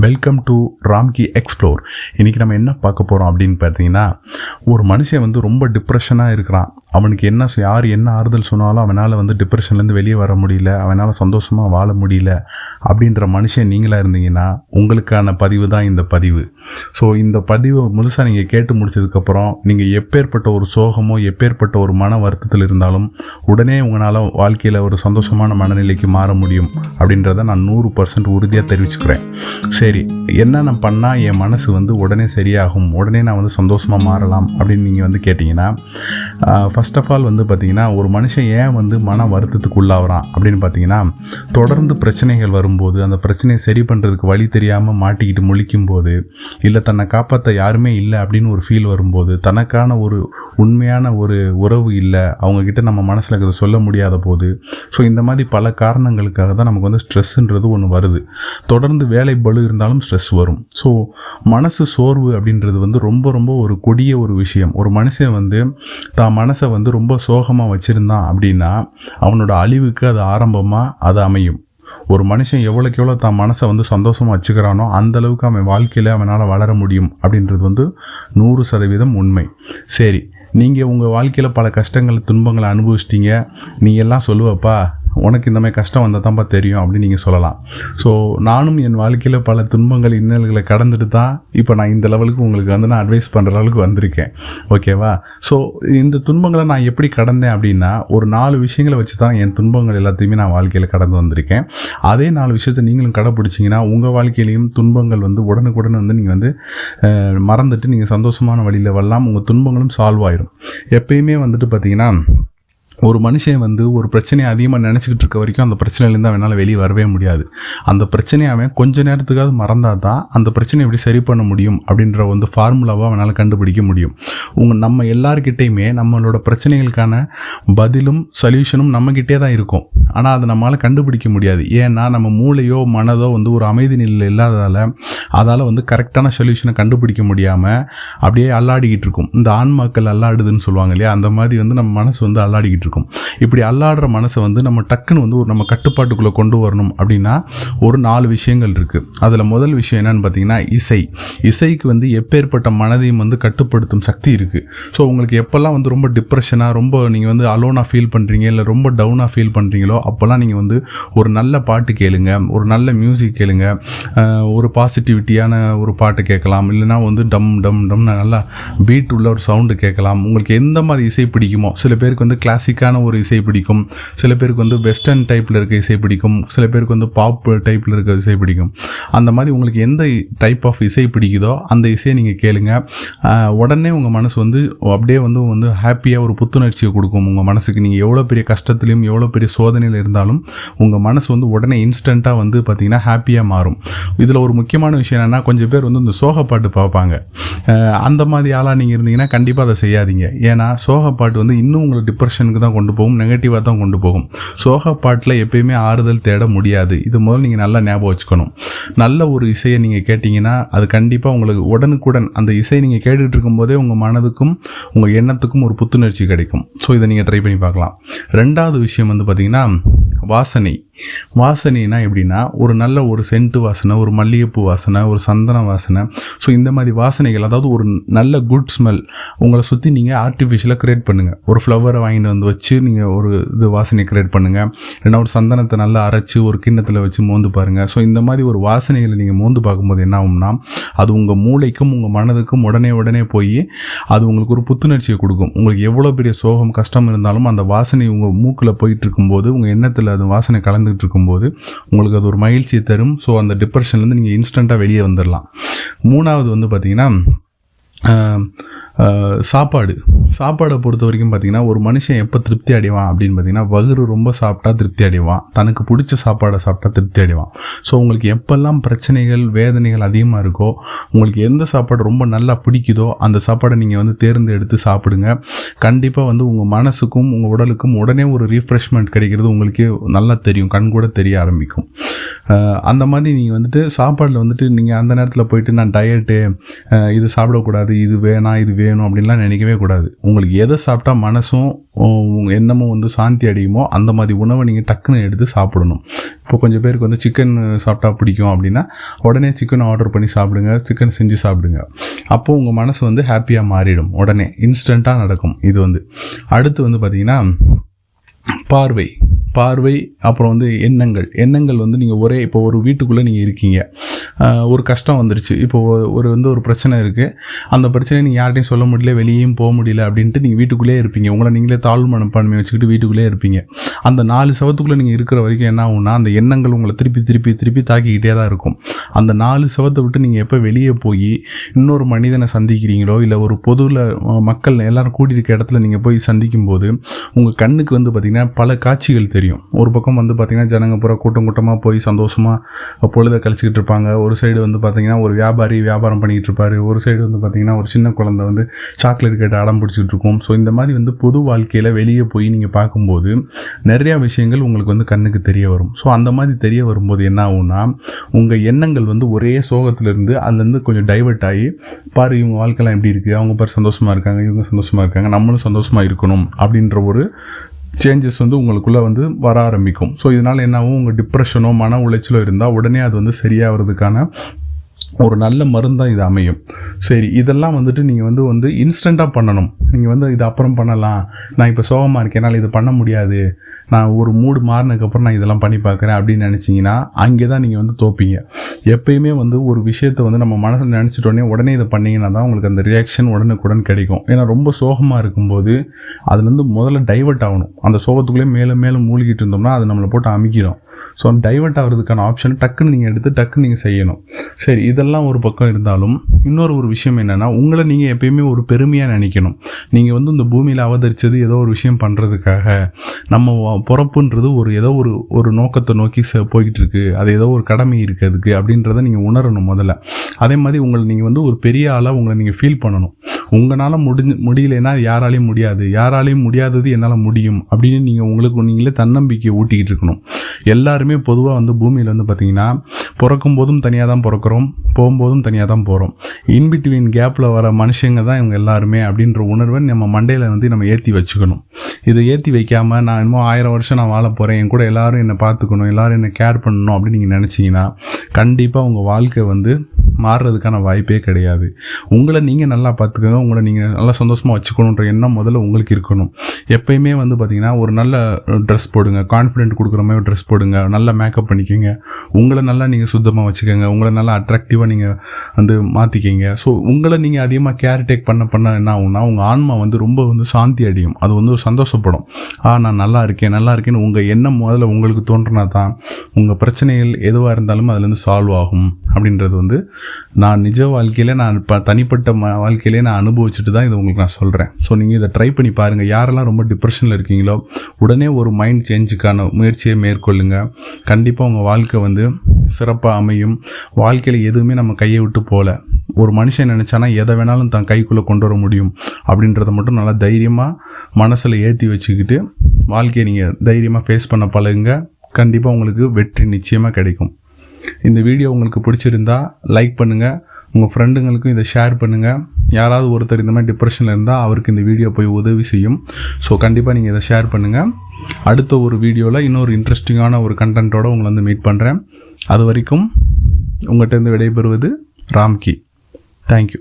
Welcome to Ramki explore இன்றைக்கி நம்ம என்ன பார்க்க போகிறோம் அப்படின்னு பார்த்தீங்கன்னா ஒரு மனுஷன் வந்து ரொம்ப டிப்ரெஷனாக இருக்கிறான். அவனுக்கு என்ன யார் என்ன ஆறுதல் சொன்னாலும் அவனால் வந்து டிப்ரெஷன்லேருந்து வெளியே வர முடியல அவனால் சந்தோஷமாக வாழ முடியல அப்படின்ற மனுஷன் நீங்களாக இருந்தீங்கன்னா உங்களுக்கான பதிவு தான் இந்த பதிவு. ஸோ இந்த பதிவை முழுசாக நீங்கள் கேட்டு முடிச்சதுக்கப்புறம் நீங்கள் எப்பேற்பட்ட ஒரு சோகமோ எப்பேற்பட்ட ஒரு மன வருத்தத்தில் இருந்தாலும் உடனே உங்களால் வாழ்க்கையில் ஒரு சந்தோஷமான மனநிலைக்கு மாற முடியும் அப்படின்றத நான் நூறு பர்சன்ட் உறுதியாக தெரிவிச்சுக்கிறேன். சரி என்னென்ன பண்ணால் என் மனசு வந்து உடனே சரியாகும் உடனே நான் வந்து சந்தோஷமாக மாறலாம் அப்படின்னு நீங்கள் வந்து கேட்டிங்கன்னா ஃபர்ஸ்ட் ஆஃப் ஆல் வந்து பார்த்திங்கன்னா ஒரு மனுஷன் ஏன் வந்து மன வருத்தத்துக்கு உள்ளாகிறான் அப்படின்னு பார்த்தீங்கன்னா தொடர்ந்து பிரச்சனைகள் வரும்போது அந்த பிரச்சனையை சரி பண்ணுறதுக்கு வழி தெரியாமல் மாட்டிக்கிட்டு முழிக்கும் போது இல்லை தன்னை காப்பாற்ற யாருமே இல்லை அப்படின்னு ஒரு ஃபீல் வரும்போது தனக்கான ஒரு உண்மையான ஒரு உறவு இல்லை அவங்கக்கிட்ட நம்ம மனசில் இருக்கிறத சொல்ல முடியாத போது ஸோ இந்த மாதிரி பல காரணங்களுக்காக தான் நமக்கு வந்து ஸ்ட்ரெஸ்ஸுன்றது ஒன்று வருது. தொடர்ந்து வேலை பளு இருந்தாலும் ஸ்ட்ரெஸ் வரும். ஸோ மனசு சோர்வு அப்படின்றது வந்து ரொம்ப ரொம்ப ஒரு கொடிய ஒரு விஷயம். ஒரு மனுஷன் வந்து தான் மனசை வந்து ரொம்ப சோகமாக வச்சுருந்தான் அப்படின்னா அவனோட அழிவுக்கு அது ஆரம்பமாக அது அமையும். ஒரு மனுஷன் எவ்வளோக்கு எவ்வளோ தான் மனசை வந்து சந்தோஷமாக வச்சுக்கிறானோ அந்த அளவுக்கு அவன் வாழ்க்கையில் அவனால் வளர முடியும் அப்படின்றது வந்து நூறு சதவீதம் உண்மை. சரி நீங்கள் உங்கள் வாழ்க்கையில் பல கஷ்டங்கள் துன்பங்களை அனுபவிச்சிட்டிங்க. நீ எல்லாம் சொல்லுவப்பா உனக்கு இந்த மாதிரி கஷ்டம் வந்தால் தான்ப்பா தெரியும் அப்படின்னு நீங்கள் சொல்லலாம். ஸோ நானும் என் வாழ்க்கையில் பல துன்பங்கள் இன்னல்களை கடந்துட்டு தான் இப்போ நான் இந்த லெவலுக்கு உங்களுக்கு வந்து நான் அட்வைஸ் பண்ணுற அளவுக்கு வந்திருக்கேன். ஓகேவா ஸோ இந்த துன்பங்களை நான் எப்படி கடந்தேன் அப்படின்னா ஒரு நாலு விஷயங்களை வச்சு தான் என் துன்பங்கள் எல்லாத்தையுமே நான் வாழ்க்கையில் கடந்து வந்திருக்கேன். அதே நாலு விஷயத்தை நீங்களும் கடைப்பிடிச்சிங்கன்னா உங்கள் வாழ்க்கையிலையும் துன்பங்கள் வந்து உடனுக்குடன் வந்து நீங்கள் வந்து மறந்துட்டு நீங்கள் சந்தோஷமான வழியில் வரலாம். உங்கள் துன்பங்களும் சால்வ் ஆயிரும். எப்பயுமே வந்துட்டு பார்த்தீங்கன்னா ஒரு மனுஷன் வந்து ஒரு பிரச்சனையை அதிகமாக நினச்சிக்கிட்டு இருக்க வரைக்கும் அந்த பிரச்சனையிலேருந்து அவனால் வெளியே வரவே முடியாது. அந்த பிரச்சனையை அவன் கொஞ்ச நேரத்துக்காவது மறந்தால் தான் அந்த பிரச்சனையை எப்படி சரி பண்ண முடியும் அப்படின்ற வந்து ஃபார்முலாவை அவனால் கண்டுபிடிக்க முடியும். உங்கள் நம்ம எல்லாருக்கிட்டேயுமே நம்மளோட பிரச்சனைகளுக்கான பதிலும் சொல்யூஷனும் நம்மக்கிட்டே தான் இருக்கும். ஆனால் அதை நம்மளால் கண்டுபிடிக்க முடியாது. ஏன்னா நம்ம மூளையோ மனதோ வந்து ஒரு அமைதி நிலையில் இல்லாததால் அதால் வந்து கரெக்டான சொல்யூஷனை கண்டுபிடிக்க முடியாமல் அப்படியே அல்லாடிக்கிட்டு இருக்கும். இந்த ஆன்மாக்கள் அல்லாடுதுன்னு சொல்லுவாங்க இல்லையா? அந்த மாதிரி வந்து நம்ம மனசு வந்து அல்லாடிக்கிட்டு இருக்கும். இப்படி அல்லாடுற மனசை வந்து நம்ம டக்குன்னு வந்து ஒரு நம்ம கட்டுப்பாட்டுக்குள்ளே கொண்டு வரணும் அப்படின்னா ஒரு நாலு விஷயங்கள் இருக்குது அதில் முதல் விஷயம் என்னென்னு பார்த்தீங்கன்னா இசை. இசைக்கு வந்து எப்பேற்பட்ட மனதையும் வந்து கட்டுப்படுத்தும் சக்தி இருக்குது ஸோ உங்களுக்கு எப்போல்லாம் வந்து ரொம்ப டிப்ரெஷனாக ரொம்ப நீங்கள் வந்து அலோனாக ஃபீல் பண்ணுறீங்க இல்லை ரொம்ப டவுனாக ஃபீல் பண்ணுறீங்களோ அப்போல்லாம் நீங்கள் வந்து ஒரு நல்ல பாட்டு கேளுங்க ஒரு நல்ல மியூசிக் கேளுங்க ஒரு பாசிட்டிவிட்டியான ஒரு பாட்டு கேட்கலாம் இல்லைனா வந்து டம் டம் டம்னு நல்லா பீட் உள்ள ஒரு சவுண்டு கேட்கலாம். உங்களுக்கு எந்த மாதிரி இசை பிடிக்குமோ சில பேருக்கு வந்து கிளாசிக்கான ஒரு இசை பிடிக்கும். சில பேருக்கு வந்து வெஸ்டர்ன் டைப்பில் இருக்க இசை பிடிக்கும். சில பேருக்கு வந்து பாப் டைப்பில் இருக்க இசை பிடிக்கும். அந்த மாதிரி உங்களுக்கு எந்த டைப் ஆஃப் இசை பிடிக்குதோ அந்த இசையை நீங்கள் கேளுங்க. உடனே உங்கள் மனசு வந்து அப்படியே வந்து வந்து ஹாப்பியாக ஒரு புத்துணர்ச்சியை கொடுக்கும். உங்கள் மனசுக்கு நீங்கள் எவ்வளோ பெரிய கஷ்டத்துலையும் எவ்வளோ பெரிய சோதனையில் இருந்தாலும் உங்கள் மனசு வந்து உடனே இன்ஸ்டண்ட்டாக வந்து பார்த்திங்கன்னா ஹாப்பியாக மாறும். இதில் ஒரு முக்கியமான விஷயம் என்னென்னா கொஞ்சம் பேர் வந்து இந்த சோக பாட்டு பார்ப்பாங்க. அந்த மாதிரி ஆளாக நீங்கள் இருந்தீங்கன்னா கண்டிப்பாக அதை செய்யாதீங்க. ஏன்னா சோக பாட்டு வந்து இன்னும் உங்களை டிப்ரெஷனுக்கு தான் கொண்டு போகும் நெகட்டிவாக தான் கொண்டு போகும். சோக பாட்டில் எப்பயுமே ஆறுதல் தேட முடியாது. இது முதல்ல நீங்கள் நல்லா ஞாபகம் வச்சுக்கணும். நல்ல ஒரு இசையை நீங்கள் கேட்டிங்கன்னா அது கண்டிப்பாக உங்களுக்கு உடனுக்குடன் அந்த இசை நீங்கள் கேட்டுகிட்டு இருக்கும்போதே உங்கள் மனதுக்கும் உங்கள் எண்ணத்துக்கும் ஒரு புத்துணர்ச்சி கிடைக்கும். ஸோ இதை நீங்கள் ட்ரை பண்ணி பார்க்கலாம். ரெண்டாவது விஷயம் வந்து பார்த்திங்கன்னா வாசனை. வாசனைனா எப்படின்னா ஒரு நல்ல ஒரு சென்ட்டு வாசனை ஒரு மல்லிகைப்பூ வாசனை ஒரு சந்தன வாசனை. ஸோ இந்த மாதிரி வாசனைகள் அதாவது ஒரு நல்ல குட் ஸ்மெல் உங்களை சுற்றி நீங்கள் ஆர்டிஃபிஷியலாக க்ரியேட் பண்ணுங்கள் ஒரு ஃப்ளவரை வாங்கிட்டு வந்து வச்சு நீங்கள் ஒரு இது வாசனை க்ரியேட் பண்ணுங்கள் இல்லைன்னா ஒரு சந்தனத்தை நல்லா அரைச்சி ஒரு கிண்ணத்தில் வச்சு மோந்து பாருங்கள் ஸோ இந்த மாதிரி ஒரு வாசனைகளை நீங்கள் மோந்து பார்க்கும்போது என்ன ஆகும்னா அது உங்கள் மூளைக்கும் உங்கள் மனதுக்கும் உடனே உடனே போய் அது உங்களுக்கு ஒரு புத்துணர்ச்சியை கொடுக்கும். உங்களுக்கு எவ்வளோ பெரிய சோகம் கஷ்டம் இருந்தாலும் அந்த வாசனை உங்கள் மூக்கில் போயிட்டு இருக்கும்போது உங்கள் எண்ணத்தில் அது வாசனை கலந்துட்டு இருக்கும்போது உங்களுக்கு அது ஒரு மகிழ்ச்சியை தரும். ஸோ அந்த டிப்ரெஷன்லேருந்து நீங்கள் இன்ஸ்டண்ட்டாக வெளியே வந்துடலாம் மூணாவது வந்து பார்த்தீங்கன்னா சாப்பாடு. சாப்பாடை பொறுத்த வரைக்கும் பார்த்தீங்கன்னா ஒரு மனுஷன் எப்போ திருப்தி அடைவான் அப்படின்னு பார்த்தீங்கன்னா வகுறு ரொம்ப சாப்பிட்டா திருப்தி அடைவான். தனக்கு பிடிச்ச சாப்பாடை சாப்பிட்டா திருப்தி அடைவான். ஸோ உங்களுக்கு எப்பெல்லாம் பிரச்சனைகள் வேதனைகள் அதிகமாக இருக்கோ உங்களுக்கு எந்த சாப்பாடு ரொம்ப நல்லா பிடிக்குதோ அந்த சாப்பாடை நீங்கள் வந்து தேர்ந்தெடுத்து சாப்பிடுங்க. கண்டிப்பாக வந்து உங்கள் மனசுக்கும் உங்கள் உடலுக்கும் உடனே ஒரு ரீஃப்ரெஷ்மெண்ட் கிடைக்கிறது உங்களுக்கே நல்லா தெரியும். கண் கூட தெரிய ஆரம்பிக்கும். அந்த மாதிரி நீங்கள் வந்துட்டு சாப்பாடில் வந்துட்டு நீங்கள் அந்த நேரத்தில் போயிட்டு நான் டயட்டு இது சாப்பிடக்கூடாது இது வேணாம் இது வேணும் அப்படின்லாம் நினைக்கவே கூடாது. உங்களுக்கு எதை சாப்பிட்டா மனசும் எண்ணமும் வந்து சாந்தி அடையுமோ அந்த மாதிரி உணவை நீங்கள் டக்குன்னு எடுத்து சாப்பிடணும். இப்போ கொஞ்சம் பேருக்கு வந்து சிக்கன் சாப்பிட்டா பிடிக்கும் அப்படின்னா உடனே சிக்கன் ஆர்டர் பண்ணி சாப்பிடுங்க சிக்கன் செஞ்சு சாப்பிடுங்க. அப்போது உங்கள் மனசு வந்து ஹாப்பியாக மாறிடும். உடனே இன்ஸ்டண்ட்டாக நடக்கும். இது வந்து. அடுத்து வந்து பார்த்திங்கன்னா பார்வை. பார்வை அப்புறம் வந்து எண்ணங்கள். எண்ணங்கள் வந்து நீங்கள் ஒரே இப்போ ஒரு வீட்டுக்குள்ளே நீங்கள் இருக்கீங்க. ஒரு கஷ்டம் வந்துருச்சு. இப்போ ஒரு வந்து ஒரு பிரச்சனை இருக்குது அந்த பிரச்சனையை நீங்கள் யார்ட்டையும் சொல்ல முடியல வெளியேயும் போக முடியல அப்படின்ட்டு நீங்கள் வீட்டுக்குள்ளே இருப்பீங்க. உங்களை நீங்களே தாழ்வு மனப்பான்மை வச்சுக்கிட்டு வீட்டுக்குள்ளே இருப்பீங்க. அந்த நாலு சவத்துக்குள்ளே நீங்கள் இருக்கிற வரைக்கும் என்ன ஆகும்னா அந்த எண்ணங்கள் உங்களை திருப்பி திருப்பி திருப்பி தாக்கிக்கிட்டே தான் இருக்கும். அந்த நாலு சவத்தை விட்டு நீங்கள் எப்போ வெளியே போய் இன்னொரு மனிதனை சந்திக்கிறீங்களோ இல்லை ஒரு பொதுவில் மக்கள் எல்லோரும் கூட்டியிருக்க இடத்துல நீங்கள் போய் சந்திக்கும் போது உங்கள் கண்ணுக்கு வந்து பார்த்திங்கன்னா பல காட்சிகள் தெரியும். ஒரு பக்கம் வந்து பார்த்திங்கன்னா ஜனங்க பூரா கூட்டம் கூட்டமாக போய் சந்தோஷமாக பொழுதை கழிச்சிக்கிட்டு இருப்பாங்க. ஒரு சைடு வந்து பார்த்திங்கன்னா ஒரு வியாபாரி வியாபாரம் பண்ணிக்கிட்டு இருப்பார். ஒரு சைடு வந்து பார்த்திங்கன்னா ஒரு சின்ன குழந்தை வந்து சாக்லேட் கேட்டு அடம் பிடிச்சிட்டு இருக்கும். ஸோ இந்த மாதிரி வந்து பொது வாழ்க்கையில் வெளியே போய் நீங்கள் பார்க்கும்போது நிறையா விஷயங்கள் உங்களுக்கு வந்து கண்ணுக்கு தெரிய வரும். ஸோ அந்த மாதிரி தெரிய வரும்போது என்ன ஆகும்னா உங்கள் எண்ணங்கள் வந்து ஒரே சோகத்திலிருந்து அதுலேருந்து கொஞ்சம் டைவர்ட் ஆகி பாரு இவங்க வாழ்க்கைலாம் எப்படி இருக்குது அவங்க பாரு சந்தோஷமாக இருக்காங்க இவங்க சந்தோஷமாக இருக்காங்க நம்மளும் சந்தோஷமாக இருக்கணும் அப்படின்ற ஒரு சேஞ்சஸ் வந்து உங்களுக்குள்ளே வந்து வர ஆரம்பிக்கும். ஸோ இதனால் என்னாகும்? உங்கள் டிப்ரெஷனோ மன உளைச்சலோ இருந்தால் உடனே அது வந்து சரியாகிறதுக்கான ஒரு நல்ல மருந்தாக இது அமையும். சரி இதெல்லாம் வந்துட்டு நீங்கள் வந்து வந்து இன்ஸ்டண்ட்டாக பண்ணணும். நீங்கள் வந்து இது அப்புறம் பண்ணலாம். நான் இப்போ சோகமாக இருக்கேன். என்னால் இது பண்ண முடியாது. நான் ஒரு மூடு மாறினதுக்கப்புறம் நான் இதெல்லாம் பண்ணி பார்க்குறேன் அப்படின்னு நினச்சிங்கன்னா அங்கே தான் நீங்கள் வந்து தோப்பீங்க. எப்பயுமே வந்து ஒரு விஷயத்தை வந்து நம்ம மனசில் நினச்சிட்டோடனே உடனே இதை பண்ணிங்கன்னா தான் உங்களுக்கு அந்த ரியாக்ஷன் உடனுக்குடன் கிடைக்கும். ஏன்னா ரொம்ப சோகமாக இருக்கும்போது அதுலேருந்து முதல்ல டைவர்ட் ஆகணும். அந்த சோகத்துக்குள்ளே மேலே மேலும் மூழ்கிட்டு இருந்தோம்னா அது நம்மளை போட்டு அமைக்கிறோம். ஸோ டைவர்ட் ஆகிறதுக்கான ஆப்ஷன் டக்குன்னு நீங்கள் எடுத்து டக்குன்னு நீங்கள் செய்யணும். சரி இதெல்லாம் ஒரு பக்கம் இருந்தாலும் இன்னொரு ஒரு விஷயம் என்னென்னா உங்களை நீங்கள் எப்பயுமே ஒரு பெருமையாக நினைக்கணும். நீங்கள் வந்து இந்த பூமியில் அவதரித்தது ஏதோ ஒரு விஷயம் பண்ணுறதுக்காக நம்ம பிறப்புன்றது ஒரு ஏதோ ஒரு ஒரு நோக்கத்தை நோக்கி ச- போய்கிட்டு இருக்கு அது ஏதோ ஒரு கடமை இருக்குது அதுக்கு அப்படின்றத நீங்கள் உணரணும் முதல்ல. அதே மாதிரி உங்களை நீங்கள் வந்து ஒரு பெரிய ஆளாக உங்களை நீங்கள் ஃபீல் பண்ணணும். உங்களால் முடிஞ்சு முடியலைன்னா யாராலையும் முடியாது. யாராலையும் முடியாதது என்னால் முடியும் அப்படின்னு நீங்கள் உங்களுக்கு நீங்களே தன்னம்பிக்கையை ஊட்டிக்கிட்டு இருக்கணும். எல்லாருமே பொதுவாக வந்து பூமியில் வந்து பார்த்திங்கன்னா பிறக்கும் போதும் தனியாக தான் பிறக்கிறோம் போகும்போதும் தனியாக தான் போகிறோம் இன்பிட்வீன் கேப்பில் வர மனுஷங்க தான் இவங்க எல்லாருமே அப்படின்ற உணர்வை நம்ம மண்டையில் வந்து நம்ம ஏற்றி வச்சுக்கணும். இதை ஏற்றி வைக்காமல் நான் இன்னும் ஆயிரம் வருஷம் நான் வாழ போகிறேன் என் கூட எல்லோரும் என்னை பார்த்துக்கணும் எல்லோரும் என்னை கேர் பண்ணணும் அப்படின்னு நீங்கள் நினச்சிங்கன்னா கண்டிப்பாக உங்கள் வாழ்க்கை வந்து மாறுறதுக்கான வாய்ப்பே கிடையாது. உங்களை நீங்கள் நல்லா பார்த்துக்கோங்க உங்களை நீங்கள் நல்லா சந்தோஷமாக வச்சுக்கணுன்ற எண்ணம் முதல்ல உங்களுக்கு இருக்கணும். எப்பயுமே வந்து பார்த்தீங்கன்னா ஒரு நல்ல ட்ரெஸ் போடுங்க கான்ஃபிடென்ட் கொடுக்குற மாதிரி ட்ரெஸ் போடுங்க நல்லா மேக்கப் பண்ணிக்கோங்க. உங்களை நல்லா நீங்கள் சுத்தமாக வச்சுக்கோங்க உங்களை நல்லா அட்ராக்டிவாக நீங்கள் வந்து மாற்றிக்கிங்க ஸோ உங்களை நீங்கள் அதிகமாக கேர் டேக் பண்ண பண்ண என்ன ஆகும்னா உங்கள் ஆன்மா வந்து ரொம்ப வந்து சாந்தி அடையும். அது வந்து ஒரு சந்தோஷப்படும். ஆ நான் நல்லா இருக்கேன் நல்லா இருக்கேன்னு உங்கள் எண்ணம் முதல்ல உங்களுக்கு தோன்றினா தான் உங்கள் பிரச்சனைகள் எதுவாக இருந்தாலும் அதுலேருந்து சால்வ் ஆகும். அப்படின்றது வந்து நான் நிஜ வாழ்க்கையில் நான் இப்போ தனிப்பட்ட ம வாழ்க்கையிலே நான் அனுபவிச்சுட்டு தான் இதை உங்களுக்கு நான் சொல்கிறேன் ஸோ நீங்கள் இதை ட்ரை பண்ணி பாருங்கள் யாரெல்லாம் ரொம்ப டிப்ரெஷனில் இருக்கீங்களோ உடனே ஒரு மைண்ட் சேஞ்சுக்கான முயற்சியை மேற்கொள்ளுங்க. கண்டிப்பாக உங்கள் வாழ்க்கை வந்து சிறப்பாக அமையும். வாழ்க்கையில் எதுவுமே நம்ம கையை விட்டு போகல. ஒரு மனுஷன் நினச்சானா எதை வேணாலும் தன் கைக்குள்ளே கொண்டு வர முடியும். அப்படின்றத மட்டும் நல்லா தைரியமாக மனசில் ஏற்றி வச்சுக்கிட்டு வாழ்க்கையை நீங்கள் தைரியமாக ஃபேஸ் பண்ண பழகுங்க. கண்டிப்பாக உங்களுக்கு வெற்றி நிச்சயமாக கிடைக்கும். இந்த வீடியோ உங்களுக்கு பிடிச்சிருந்தா லைக் பண்ணுங்கள் உங்கள் ஃப்ரெண்டுங்களுக்கும் இதை ஷேர் பண்ணுங்கள் யாராவது ஒருத்தர் இந்த மாதிரி டிப்ரெஷனில் இருந்தால் அவருக்கு இந்த வீடியோ போய் உதவி செய்யும். ஸோ கண்டிப்பாக நீங்கள் இதை ஷேர் பண்ணுங்கள் அடுத்த ஒரு வீடியோவில் இன்னொரு இன்ட்ரெஸ்டிங்கான ஒரு கண்டென்ட்டோடு உங்களை வந்து மீட் பண்ணுறேன் அது வரைக்கும் உங்கள்கிட்ட இருந்து விடைபெறுவது ராம்கி. தேங்க்யூ